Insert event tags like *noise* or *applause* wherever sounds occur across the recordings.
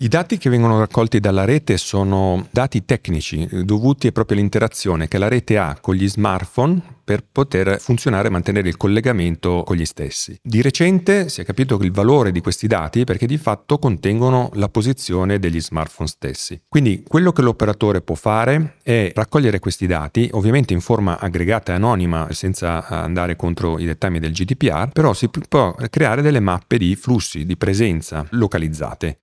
I dati che vengono raccolti dalla rete sono dati tecnici dovuti proprio all'interazione che la rete ha con gli smartphone per poter funzionare e mantenere il collegamento con gli stessi. Di recente si è capito il valore di questi dati perché di fatto contengono la posizione degli smartphone stessi. Quindi quello che l'operatore può fare è raccogliere questi dati, ovviamente in forma aggregata e anonima senza andare contro i dettami del GDPR, però si può creare delle mappe di flussi di presenza localizzate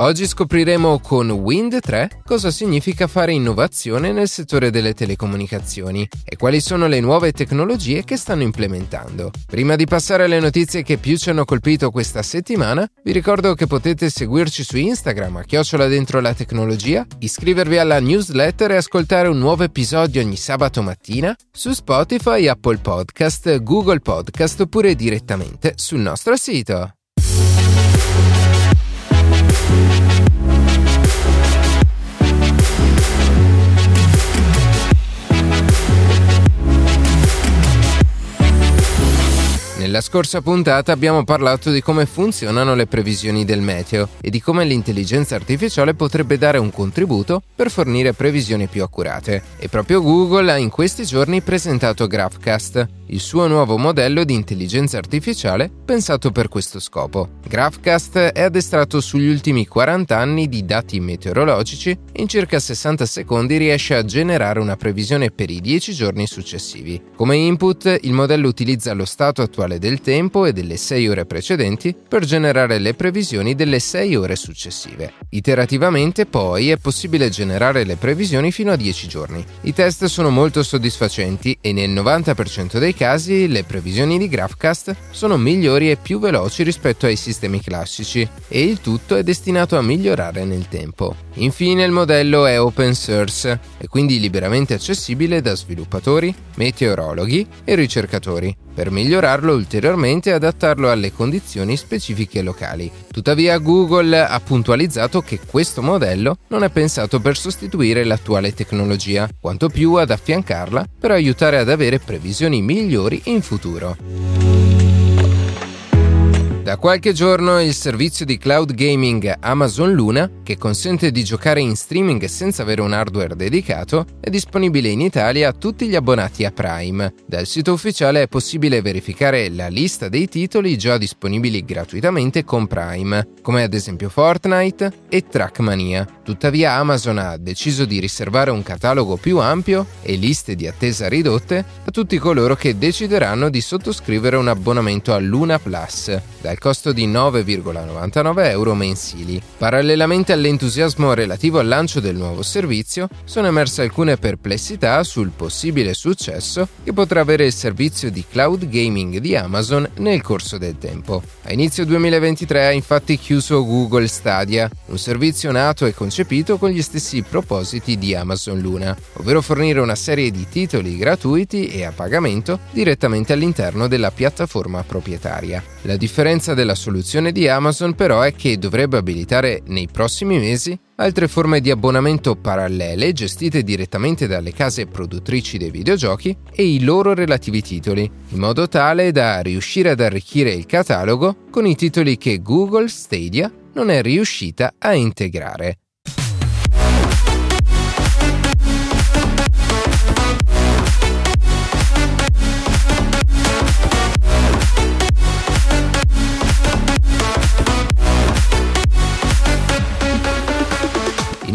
Oggi scopriremo con Wind 3 cosa significa fare innovazione nel settore delle telecomunicazioni e quali sono le nuove tecnologie che stanno implementando. Prima di passare alle notizie che più ci hanno colpito questa settimana, vi ricordo che potete seguirci su Instagram a chiocciola dentro la tecnologia, iscrivervi alla newsletter e ascoltare un nuovo episodio ogni sabato mattina su Spotify, Apple Podcast, Google Podcast oppure direttamente sul nostro sito. Nella scorsa puntata abbiamo parlato di come funzionano le previsioni del meteo e di come l'intelligenza artificiale potrebbe dare un contributo per fornire previsioni più accurate. E proprio Google ha in questi giorni presentato Graphcast, il suo nuovo modello di intelligenza artificiale pensato per questo scopo. Graphcast è addestrato sugli ultimi 40 anni di dati meteorologici e in circa 60 secondi riesce a generare una previsione per i 10 giorni successivi. Come input, il modello utilizza lo stato attuale del tempo e delle 6 ore precedenti per generare le previsioni delle 6 ore successive. Iterativamente, poi, è possibile generare le previsioni fino a 10 giorni. I test sono molto soddisfacenti e nel 90% dei casi le previsioni di Graphcast sono migliori e più veloci rispetto ai sistemi classici e il tutto è destinato a migliorare nel tempo. Infine il modello è open source e quindi liberamente accessibile da sviluppatori, meteorologhi e ricercatori per migliorarlo ulteriormente e adattarlo alle condizioni specifiche locali. Tuttavia Google ha puntualizzato che questo modello non è pensato per sostituire l'attuale tecnologia, quanto più ad affiancarla per aiutare ad avere previsioni migliori in futuro. Da qualche giorno il servizio di cloud gaming Amazon Luna, che consente di giocare in streaming senza avere un hardware dedicato, è disponibile in Italia a tutti gli abbonati a Prime. Dal sito ufficiale è possibile verificare la lista dei titoli già disponibili gratuitamente con Prime, come ad esempio Fortnite e Trackmania. Tuttavia Amazon ha deciso di riservare un catalogo più ampio e liste di attesa ridotte a tutti coloro che decideranno di sottoscrivere un abbonamento a Luna Plus, dal al costo di 9,99 euro mensili. Parallelamente all'entusiasmo relativo al lancio del nuovo servizio, sono emerse alcune perplessità sul possibile successo che potrà avere il servizio di cloud gaming di Amazon nel corso del tempo. A inizio 2023 ha infatti chiuso Google Stadia, un servizio nato e concepito con gli stessi propositi di Amazon Luna, ovvero fornire una serie di titoli gratuiti e a pagamento direttamente all'interno della piattaforma proprietaria. La differenza differenza della soluzione di Amazon però è che dovrebbe abilitare nei prossimi mesi altre forme di abbonamento parallele gestite direttamente dalle case produttrici dei videogiochi e i loro relativi titoli, in modo tale da riuscire ad arricchire il catalogo con i titoli che Google Stadia non è riuscita a integrare.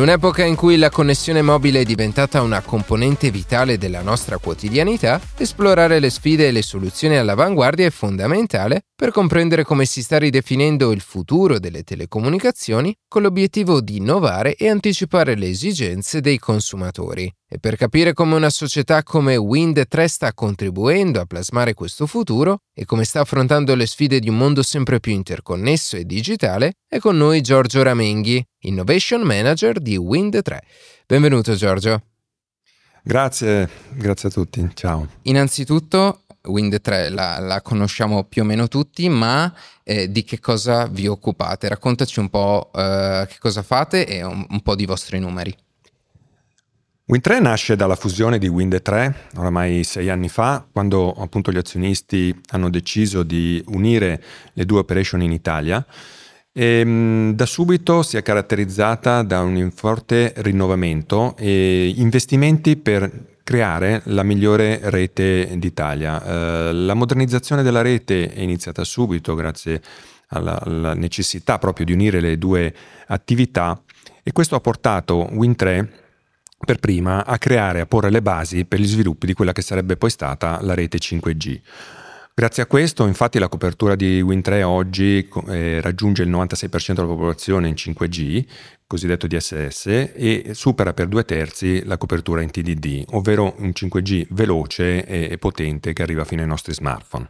In un'epoca in cui la connessione mobile è diventata una componente vitale della nostra quotidianità, esplorare le sfide e le soluzioni all'avanguardia è fondamentale per comprendere come si sta ridefinendo il futuro delle telecomunicazioni con l'obiettivo di innovare e anticipare le esigenze dei consumatori. E per capire come una società come Wind3 sta contribuendo a plasmare questo futuro e come sta affrontando le sfide di un mondo sempre più interconnesso e digitale, è con noi Giorgio Ramenghi, Innovation Manager di Wind3. Benvenuto Giorgio. Grazie, grazie a tutti, ciao. Innanzitutto Wind 3 la, la, conosciamo più o meno tutti, ma eh, di che cosa vi occupate? Raccontaci un po' eh, che cosa fate e un, un po' di vostri numeri. Wind 3 nasce dalla fusione di Wind 3 oramai sei anni fa, quando appunto gli azionisti hanno deciso di unire le due operation in Italia e, ehm, da subito si è caratterizzata da un forte rinnovamento e investimenti per creare la migliore rete d'Italia. Eh, la modernizzazione della rete è iniziata subito grazie alla, alla, necessità proprio di unire le due attività e questo ha portato Win3 per prima a creare, a porre le basi per gli sviluppi di quella che sarebbe poi stata la rete 5G. Grazie a questo, infatti, la copertura di Win3 oggi eh, raggiunge il 96% della popolazione in 5G, cosiddetto DSS, e supera per due terzi la copertura in TDD, ovvero un 5G veloce e potente che arriva fino ai nostri smartphone.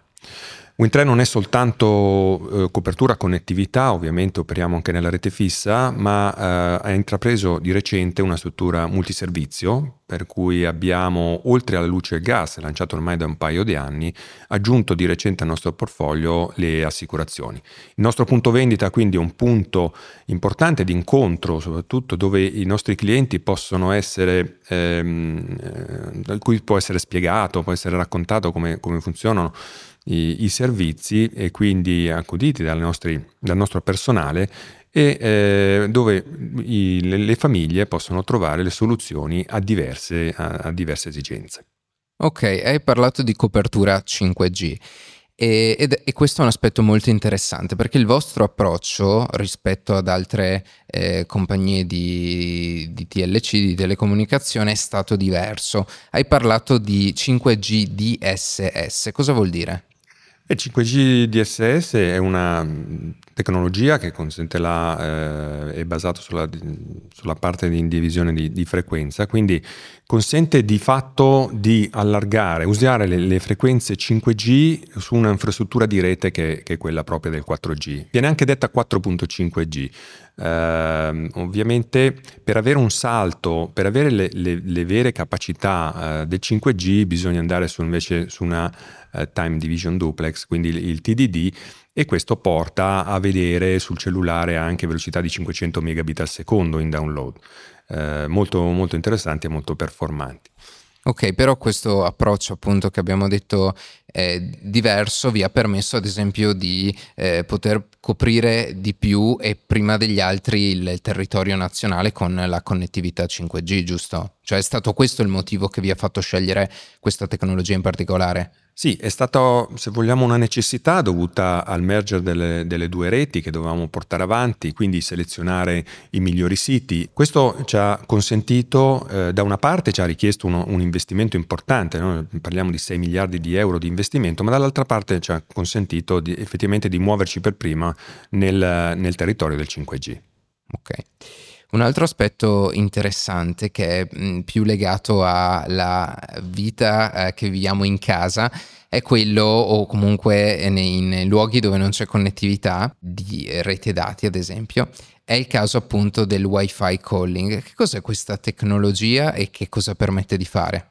Win3 non è soltanto eh, copertura connettività, ovviamente operiamo anche nella rete fissa, ma eh, ha intrapreso di recente una struttura multiservizio, per cui abbiamo, oltre alla luce e al gas, lanciato ormai da un paio di anni, aggiunto di recente al nostro portfolio le assicurazioni. Il nostro punto vendita quindi è un punto importante di incontro, soprattutto dove i nostri clienti possono essere, ehm, eh, da cui può essere spiegato, può essere raccontato come, come funzionano i, i servizi e quindi accuditi nostri, dal nostro personale e eh, dove i, le, le, famiglie possono trovare le soluzioni a diverse, a, a diverse esigenze. Ok, hai parlato di copertura 5G. E, ed, e, questo è un aspetto molto interessante perché il vostro approccio rispetto ad altre eh, compagnie di, di, TLC, di telecomunicazione, è stato diverso. Hai parlato di 5G DSS, cosa vuol dire? E 5G DSS è una tecnologia che consente la, eh, è basata sulla, sulla, parte di indivisione di, di, frequenza, quindi consente di fatto di allargare, usare le, le frequenze 5G su un'infrastruttura di rete che, che, è quella propria del 4G. Viene anche detta 4.5G. Eh, ovviamente per avere un salto, per avere le, le, le vere capacità eh, del 5G bisogna andare su, invece su una uh, time division duplex, quindi il, il TDD e questo porta a vedere sul cellulare anche velocità di 500 megabit al secondo in download, eh, molto, molto interessanti e molto performanti. Ok, però questo approccio appunto che abbiamo detto è diverso vi ha permesso ad esempio di eh, poter coprire di più e prima degli altri il, territorio nazionale con la connettività 5G, giusto? Cioè è stato questo il motivo che vi ha fatto scegliere questa tecnologia in particolare? Sì, è stata, se vogliamo, una necessità dovuta al merger delle, delle, due reti che dovevamo portare avanti, quindi selezionare i migliori siti. Questo ci ha consentito, eh, da una parte ci ha richiesto uno, un investimento importante, no? parliamo di 6 miliardi di euro di investimento, ma dall'altra parte ci ha consentito di, effettivamente di muoverci per prima nel, nel territorio del 5G. Ok. Un altro aspetto interessante che è mh, più legato alla vita eh, che viviamo in casa è quello o comunque nei, in luoghi dove non c'è connettività di rete dati ad esempio è il caso appunto del wifi calling che cos'è questa tecnologia e che cosa permette di fare?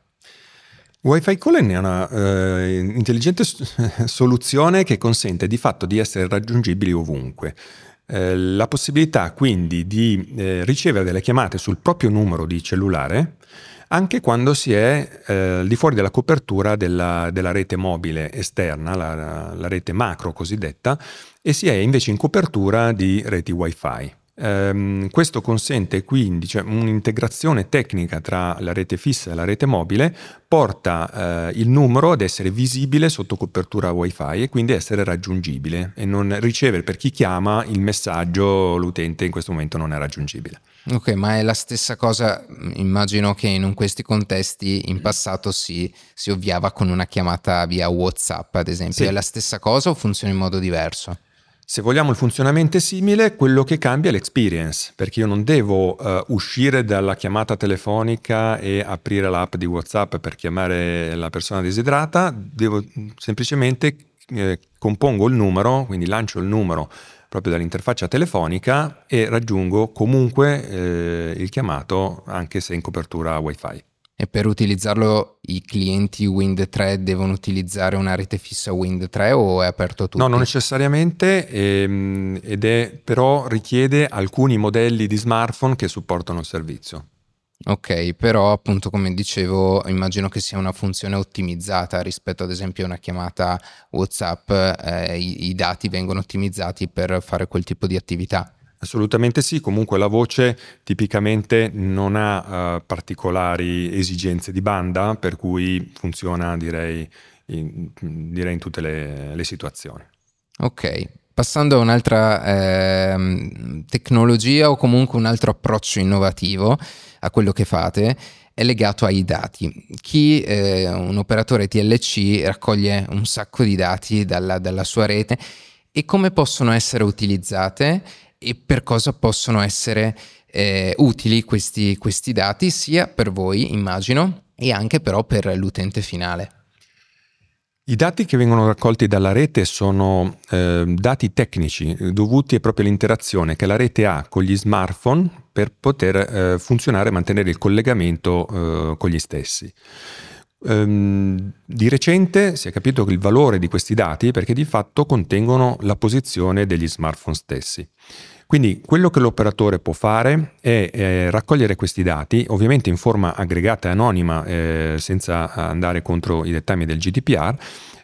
Wi-Fi calling è una eh, intelligente *laughs* soluzione che consente di fatto di essere raggiungibili ovunque. Eh, la possibilità quindi di eh, ricevere delle chiamate sul proprio numero di cellulare anche quando si è eh, al di fuori della copertura della, della rete mobile esterna, la, la, rete macro cosiddetta, e si è invece in copertura di reti wifi. Um, questo consente quindi cioè, un'integrazione tecnica tra la rete fissa e la rete mobile, porta uh, il numero ad essere visibile sotto copertura wifi e quindi essere raggiungibile e non ricevere per chi chiama il messaggio l'utente in questo momento non è raggiungibile. Ok, ma è la stessa cosa, immagino che in questi contesti in passato si, si ovviava con una chiamata via WhatsApp ad esempio, sì. è la stessa cosa o funziona in modo diverso? Se vogliamo il funzionamento simile, quello che cambia è l'experience, perché io non devo uh, uscire dalla chiamata telefonica e aprire l'app di WhatsApp per chiamare la persona desiderata, devo semplicemente eh, compongo il numero, quindi lancio il numero proprio dall'interfaccia telefonica e raggiungo comunque eh, il chiamato anche se in copertura wifi. E per utilizzarlo i clienti Wind 3 devono utilizzare una rete fissa Wind 3 o è aperto a tutti? No, non necessariamente, ehm, ed è, però richiede alcuni modelli di smartphone che supportano il servizio. Ok, però appunto come dicevo immagino che sia una funzione ottimizzata rispetto ad esempio a una chiamata WhatsApp, eh, i, i dati vengono ottimizzati per fare quel tipo di attività. Assolutamente sì, comunque la voce tipicamente non ha uh, particolari esigenze di banda, per cui funziona direi in, direi in tutte le, le, situazioni. Ok, passando a un'altra eh, tecnologia o comunque un altro approccio innovativo a quello che fate, è legato ai dati. Chi, eh, un operatore TLC, raccoglie un sacco di dati dalla, dalla sua rete e come possono essere utilizzate e per cosa possono essere eh, utili questi, questi dati sia per voi, immagino, e anche però per l'utente finale. I dati che vengono raccolti dalla rete sono eh, dati tecnici dovuti proprio all'interazione che la rete ha con gli smartphone per poter eh, funzionare e mantenere il collegamento eh, con gli stessi. Um, di recente si è capito il valore di questi dati perché di fatto contengono la posizione degli smartphone stessi. Quindi quello che l'operatore può fare è eh, raccogliere questi dati, ovviamente in forma aggregata e anonima, eh, senza andare contro i dettami del GDPR,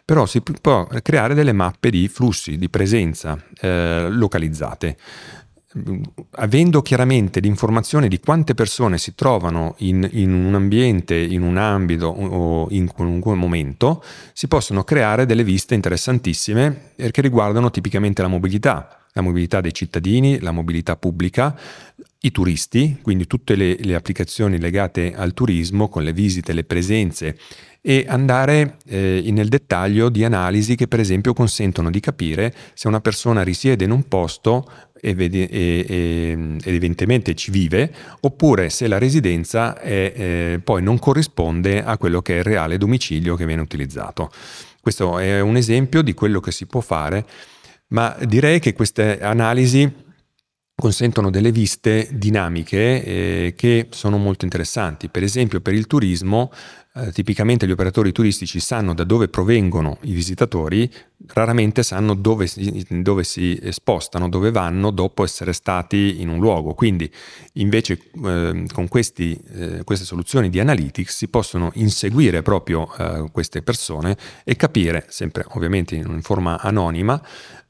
però si può creare delle mappe di flussi, di presenza eh, localizzate avendo chiaramente l'informazione di quante persone si trovano in, in, un ambiente, in un ambito o in qualunque momento, si possono creare delle viste interessantissime che riguardano tipicamente la mobilità, la mobilità dei cittadini, la mobilità pubblica, i turisti, quindi tutte le, le applicazioni legate al turismo con le visite, le presenze e andare eh, nel dettaglio di analisi che per esempio consentono di capire se una persona risiede in un posto e, vedi, e, e, evidentemente ci vive oppure se la residenza è, eh, poi non corrisponde a quello che è il reale domicilio che viene utilizzato. Questo è un esempio di quello che si può fare, ma direi che queste analisi consentono delle viste dinamiche eh, che sono molto interessanti. Per esempio per il turismo eh, tipicamente gli operatori turistici sanno da dove provengono i visitatori, raramente sanno dove si, dove si, spostano, dove vanno dopo essere stati in un luogo. Quindi invece eh, con questi, eh, queste soluzioni di analytics si possono inseguire proprio eh, queste persone e capire, sempre ovviamente in forma anonima,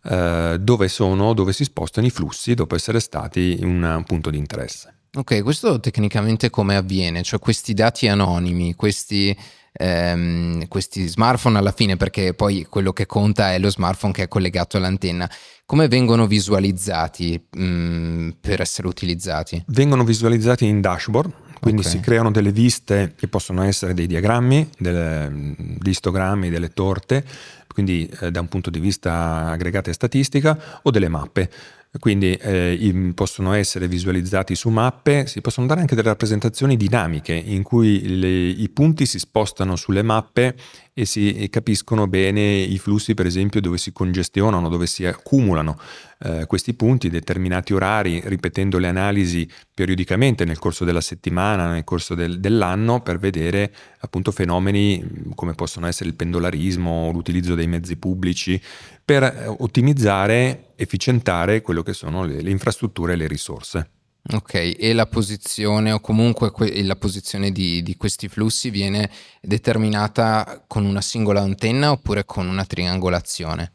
eh, dove sono, dove si spostano i flussi dopo essere stati in un punto di interesse. Ok, questo tecnicamente come avviene? Cioè questi dati anonimi, questi, ehm, questi smartphone alla fine, perché poi quello che conta è lo smartphone che è collegato all'antenna, come vengono visualizzati mh, mm, per essere utilizzati? Vengono visualizzati in dashboard, quindi okay. si creano delle viste che possono essere dei diagrammi, delle, degli istogrammi, delle torte, quindi eh, da un punto di vista aggregata e statistica, o delle mappe quindi eh, possono essere visualizzati su mappe, si possono dare anche delle rappresentazioni dinamiche in cui le, i punti si spostano sulle mappe e si capiscono bene i flussi, per esempio, dove si congestionano, dove si accumulano eh, questi punti, determinati orari, ripetendo le analisi periodicamente nel corso della settimana, nel corso del, dell'anno, per vedere appunto fenomeni come possono essere il pendolarismo, l'utilizzo dei mezzi pubblici, per eh, ottimizzare, efficientare quello che sono le, le infrastrutture e le risorse. Ok, e la posizione o comunque que- la posizione di, di, questi flussi viene determinata con una singola antenna oppure con una triangolazione?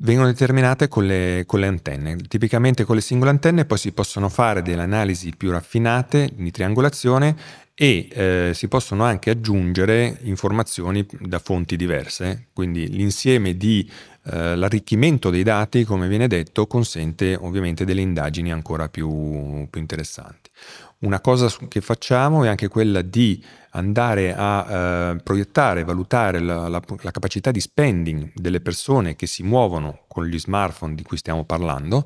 Vengono determinate con le, con le antenne, tipicamente con le singole antenne poi si possono fare delle analisi più raffinate di triangolazione e eh, si possono anche aggiungere informazioni da fonti diverse, quindi l'insieme di eh, l'arricchimento dei dati, come viene detto, consente ovviamente delle indagini ancora più, più interessanti. Una cosa che facciamo è anche quella di andare a eh, proiettare, valutare la, la, la, capacità di spending delle persone che si muovono con gli smartphone di cui stiamo parlando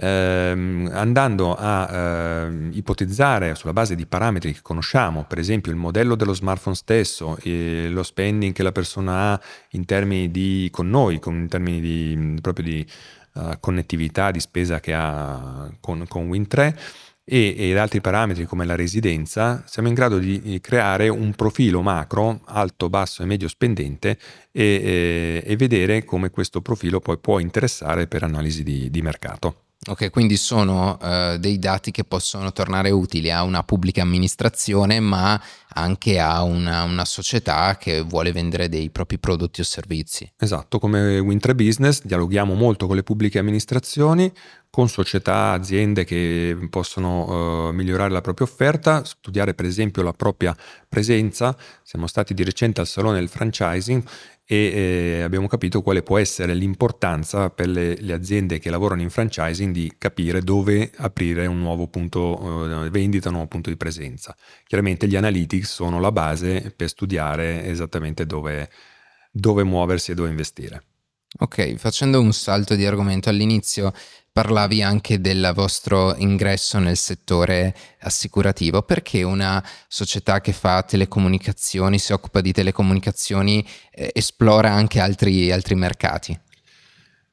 ehm, andando a eh, ipotizzare sulla base di parametri che conosciamo, per esempio il modello dello smartphone stesso, e lo spending che la persona ha in termini di con noi, con, in termini di, proprio di uh, connettività, di spesa che ha con, con Win3 e, ed altri parametri come la residenza, siamo in grado di creare un profilo macro alto, basso e medio spendente e, e, e vedere come questo profilo poi può interessare per analisi di, di mercato. Ok, quindi sono uh, dei dati che possono tornare utili a una pubblica amministrazione, ma anche a una, una, società che vuole vendere dei propri prodotti o servizi. Esatto, come Wintre Business dialoghiamo molto con le pubbliche amministrazioni, con società, aziende che possono uh, migliorare la propria offerta, studiare per esempio la propria presenza. Siamo stati di recente al Salone del Franchising e eh, abbiamo capito quale può essere l'importanza per le, le, aziende che lavorano in franchising di capire dove aprire un nuovo punto eh, vendita, un nuovo punto di presenza. Chiaramente gli analytics sono la base per studiare esattamente dove, dove muoversi e dove investire. Ok, facendo un salto di argomento all'inizio, parlavi anche del vostro ingresso nel settore assicurativo. Perché una società che fa telecomunicazioni, si occupa di telecomunicazioni, eh, esplora anche altri, altri mercati?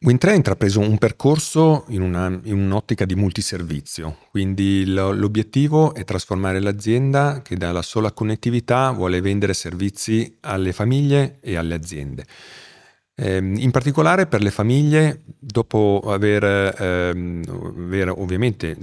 Win3 ha intrapreso un percorso in, una, in, un'ottica di multiservizio, quindi l'obiettivo è trasformare l'azienda che dalla sola connettività vuole vendere servizi alle famiglie e alle aziende. Ehm, in particolare per le famiglie, dopo aver, ehm, aver ovviamente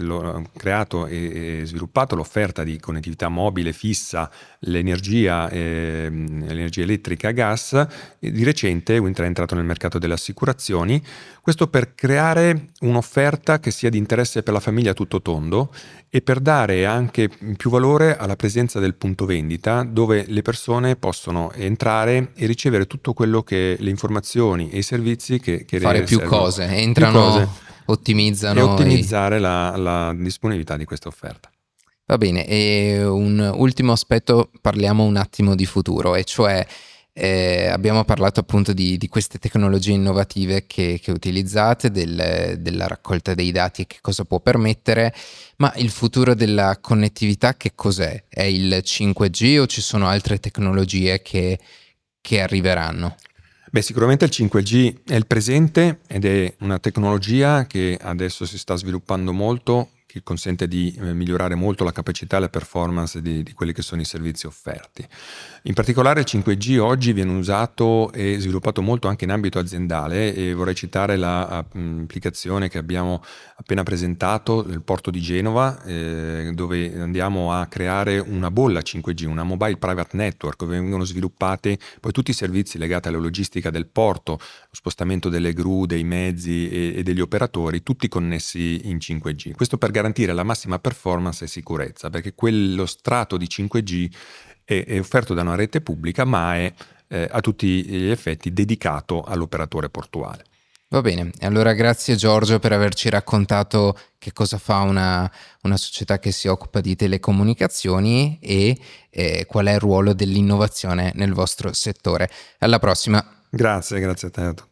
creato e, sviluppato l'offerta di connettività mobile fissa, l'energia, ehm, l'energia elettrica a gas, di recente Wintra è entrato nel mercato delle assicurazioni, questo per creare un'offerta che sia di interesse per la famiglia tutto tondo e per dare anche più valore alla presenza del punto vendita dove le persone possono entrare e ricevere tutto quello che le informazioni e i servizi che, che fare più cose, entrano, più cose. ottimizzano e ottimizzare i... la, la disponibilità di questa offerta. Va bene, e un ultimo aspetto, parliamo un attimo di futuro, e cioè eh, abbiamo parlato appunto di, di, queste tecnologie innovative che, che utilizzate, del, della raccolta dei dati e che cosa può permettere, ma il futuro della connettività che cos'è? È il 5G o ci sono altre tecnologie che, che arriveranno? Beh, sicuramente il 5G è il presente ed è una tecnologia che adesso si sta sviluppando molto che consente di eh, migliorare molto la capacità e la performance di, di, quelli che sono i servizi offerti. In particolare il 5G oggi viene usato e sviluppato molto anche in ambito aziendale e vorrei citare l'applicazione che abbiamo appena presentato del porto di Genova eh, dove andiamo a creare una bolla 5G, una mobile private network dove vengono sviluppati poi tutti i servizi legati alla logistica del porto, lo spostamento delle gru, dei mezzi e, e degli operatori, tutti connessi in 5G. Questo per garantire la massima performance e sicurezza, perché quello strato di 5G è, è offerto da una rete pubblica, ma è eh, a tutti gli effetti dedicato all'operatore portuale. Va bene, allora grazie Giorgio per averci raccontato che cosa fa una, una società che si occupa di telecomunicazioni e eh, qual è il ruolo dell'innovazione nel vostro settore. Alla prossima. Grazie, grazie a te.